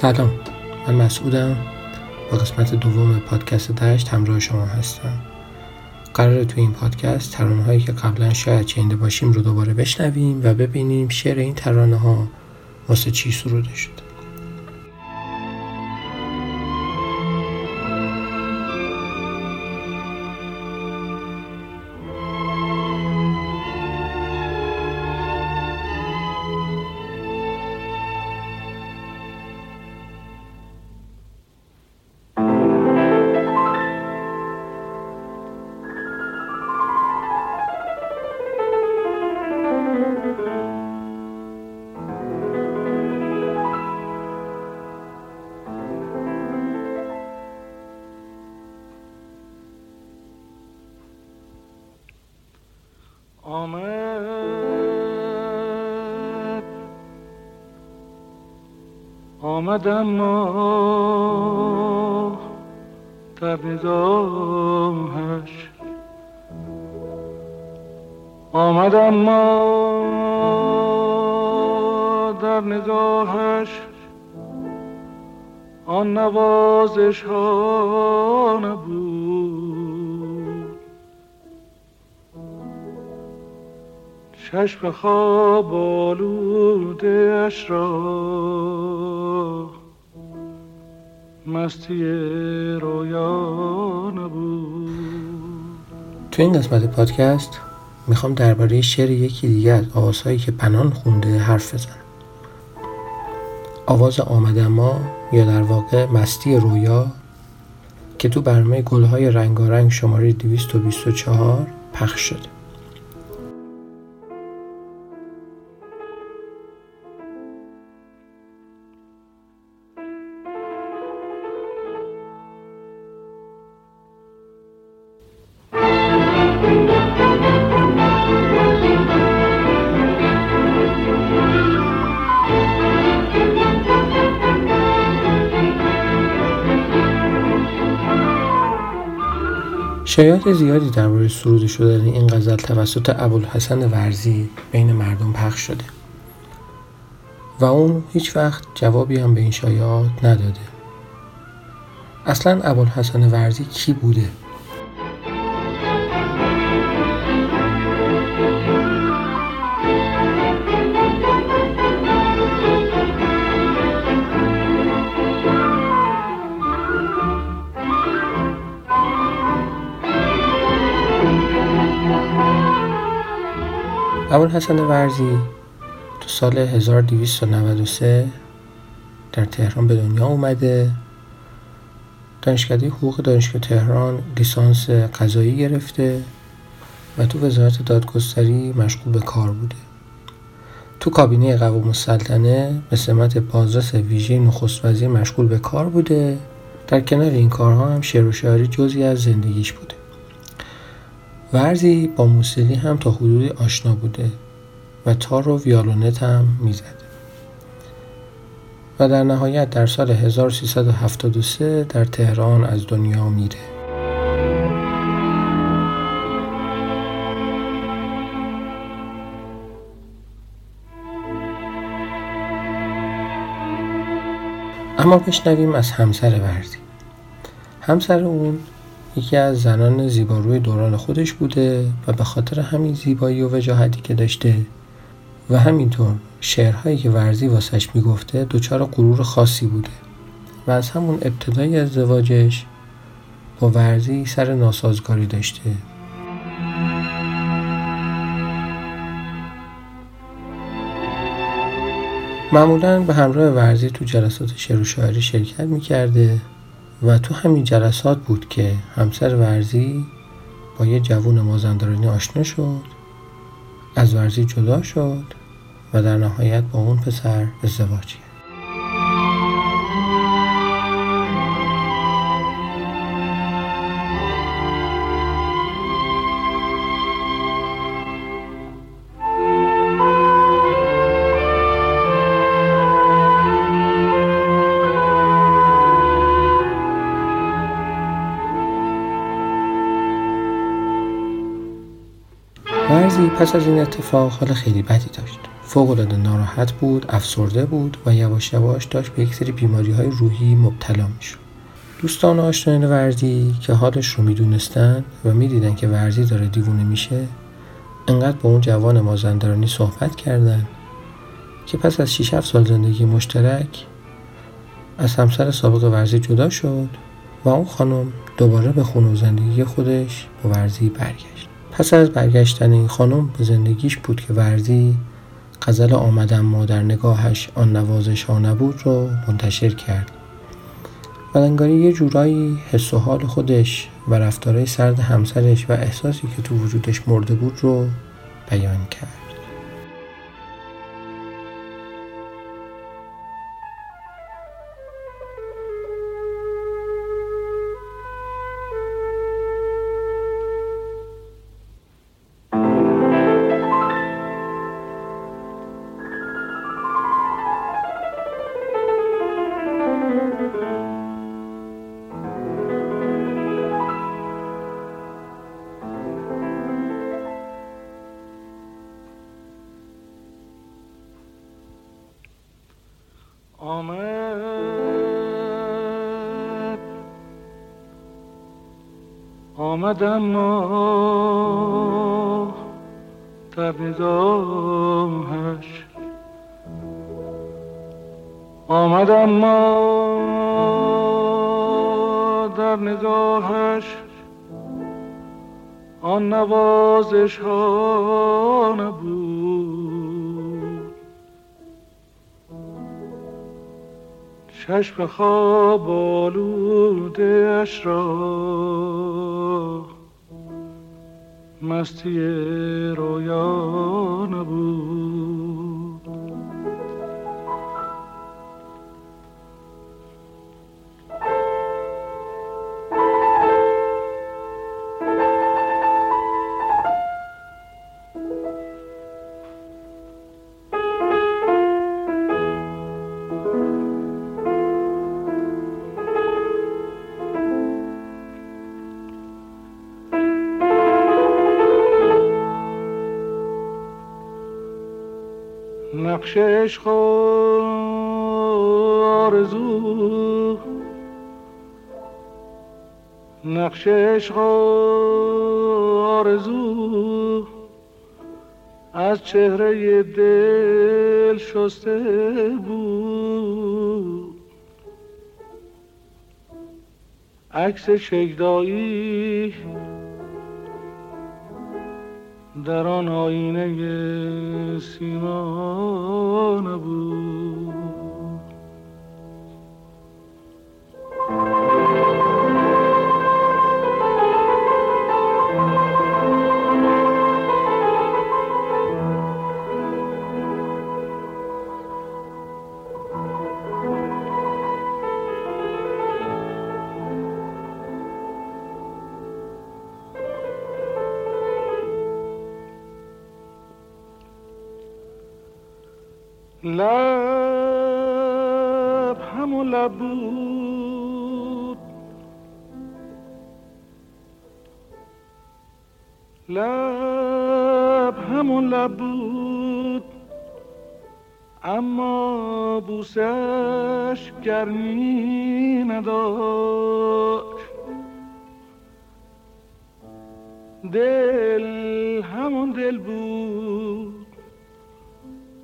سلام من مسعودم. با قسمت دوم پادکست دشت همراه شما هستم. قراره تو این پادکست ترانه هایی که قبلا شاید چنده باشیم رو دوباره بشنویم و ببینیم شعر این ترانه ها واسه چی سروده شده. آمد اما در نگاهش آمد اما در نگاهش آن نوازش ها نبود. چشم خواب آلوده اش را مستی رویا نبود تو این قسمت پادکست می‌خوام درباره شعر یکی دیگه از آوازهایی که پنان خونده حرف بزنم. آواز آمد ما یا در واقع مستی رویا که تو برنامه گلهای رنگارنگ شماره 224 پخش شده. شایعات زیادی درباره سروده شدن این غزل توسط ابوالحسن ورزی بین مردم پخش شده. و اون هیچ وقت جوابی هم به این شایعات نداده. اصلا ابوالحسن ورزی کی بوده؟ ابوالحسن ورزی تو سال 1293 در تهران به دنیا اومده. دانشکده حقوق دانشگاه تهران لیسانس قضایی گرفته و تو وزارت دادگستری مشغول به کار بوده. تو کابینه قوام السلطنه به سمت بازرس ویژه نخست وزیر مشغول به کار بوده. در کنار این کارها هم شعر و شاعری جزی از زندگیش بوده. ورزی با موسیقی هم تا حدودی آشنا بوده و تار و ویالونت هم می‌زده و در نهایت در سال 1373 در تهران از دنیا میره. اما بشنویم از همسر ورزی. همسر اون یکی از زنان زیباروی دوران خودش بوده و به خاطر همین زیبایی و وجاهتی که داشته و همینطور شعرهایی که ورزی واسش می‌گفته دچار غرور خاصی بوده و از همون ابتدای ازدواجش با ورزی سر ناسازگاری داشته. معمولا به همراه ورزی تو جلسات شعر و شاعری شرکت می‌کرده و تو همین جلسات بود که همسر ورزی با یه جوون مازندرانی آشنا شد از ورزی جدا شد و در نهایت با اون پسر ازدواج کرد. ورزی پس از این اتفاق حال خیلی بدی داشت. فوقالعاده ناراحت بود افسرده بود و یواش یواش داشت به یک سری بیماری های روحی مبتلا می‌شد. دوستان آشنایان ورزی که حالش رو می‌دونستن و می‌دیدن که ورزی داره دیوونه میشه انقدر با اون جوان مازندرانی صحبت کردن که پس از 6 سال زندگی مشترک از همسر سابق ورزی جدا شد و اون خانم دوباره به خونه و زندگی خودش با ورزی برگشت. پس از برگشتن این خانم به زندگیش بود که ورزی غزل آمدم ما در نگاهش آن نوازش ها نبود رو منتشر کرد. و انگاری یه جورایی حس و حال خودش و رفتارهای سرد همسرش و احساسی که تو وجودش مرده بود رو بیان کرد. آمد اما در نگاهش آمد اما در نگاهش آن نوازش ها نبود. چشم خواب آلوده را مستی رویا نبود. نقش عشق و آرزو. نقش عشق و از چهره دل شسته بود. عکس شیدایی در آن آینه سیما نبود. لب همون لب بود. لب همون لب بود. اما بوسش گرمی نداشت. دل همون دل بود.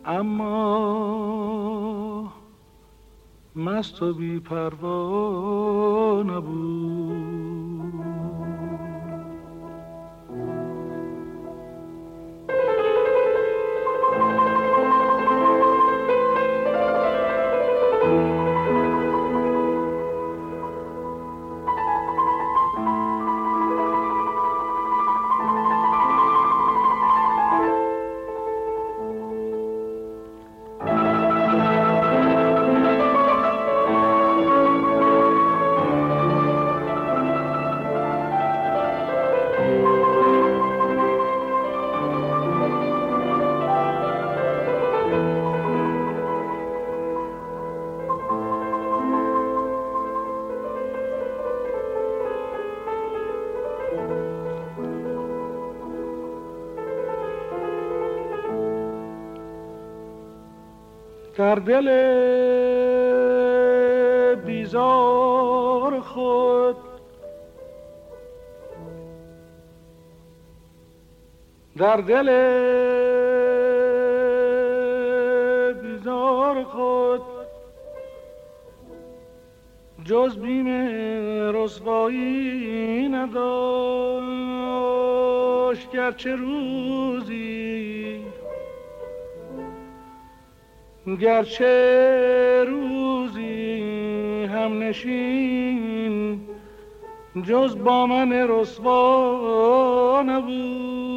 اما مست و بی پروا نبود. در دل بیزار خود. در دل بیزار خود. جز بیم رسوایی نداشت گرچه روزی گرچه روزی هم نشین جز با من رسوا نبود.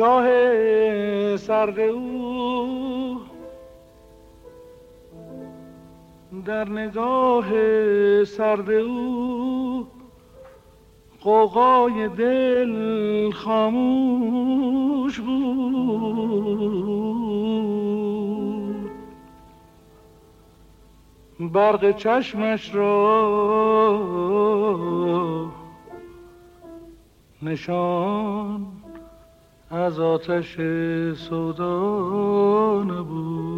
نگاه سرد او. در نگاه سرد او. قوقای دل خاموش بود. برق چشمش را نشان از آتش سودا نبود.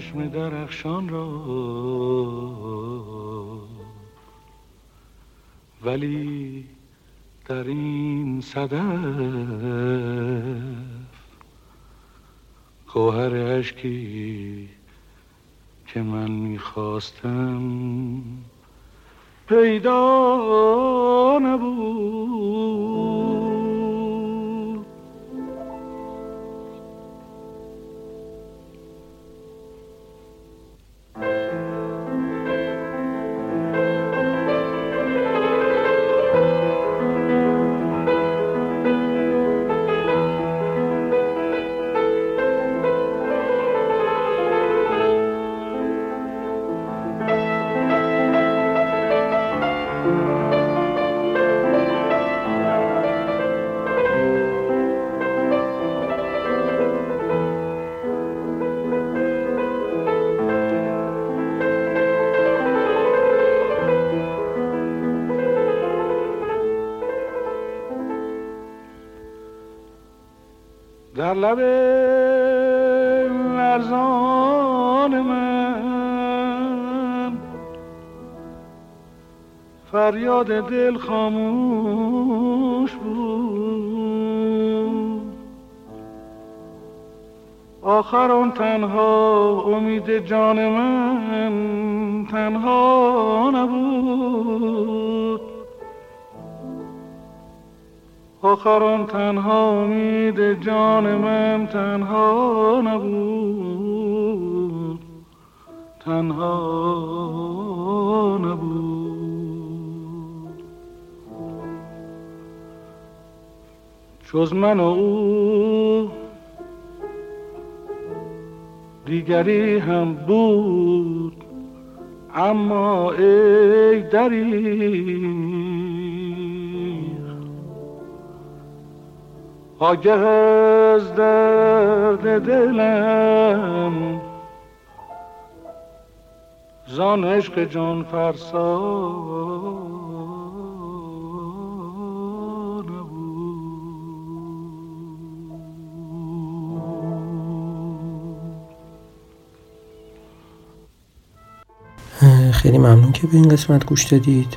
چشم درخشان را. ولی در این صدف گوهر عشقی که من می‌خواستم پیدا نبود. در لب لرزان من. فریاد دل خاموش بود. آخر آن تنها امید جان من تنها نبود. آخران تنها امید جان من تنها نبود. تنها نبود. جز من و او دیگری هم بود. اما ای دری آگه از درد دلم. زان عشق جان فرسا خیلی ممنون که به این قسمت گوش دادید.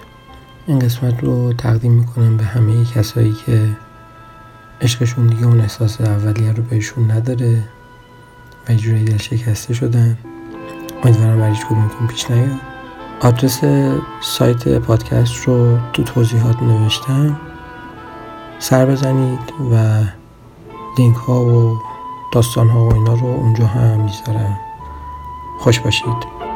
این قسمت رو تقدیم می‌کنم به همه کسایی که عشقشون دیگه اون احساس اولیه رو بهشون نداره و جوری دل شکسته شدن. امیدوارم بر هیچ کدومتون پیش نیاد. آدرس سایت پادکست رو تو توضیحات نوشتم. سر بزنید و لینک ها و داستان ها و اینا رو اونجا هم می‌ذارم. خوش باشید.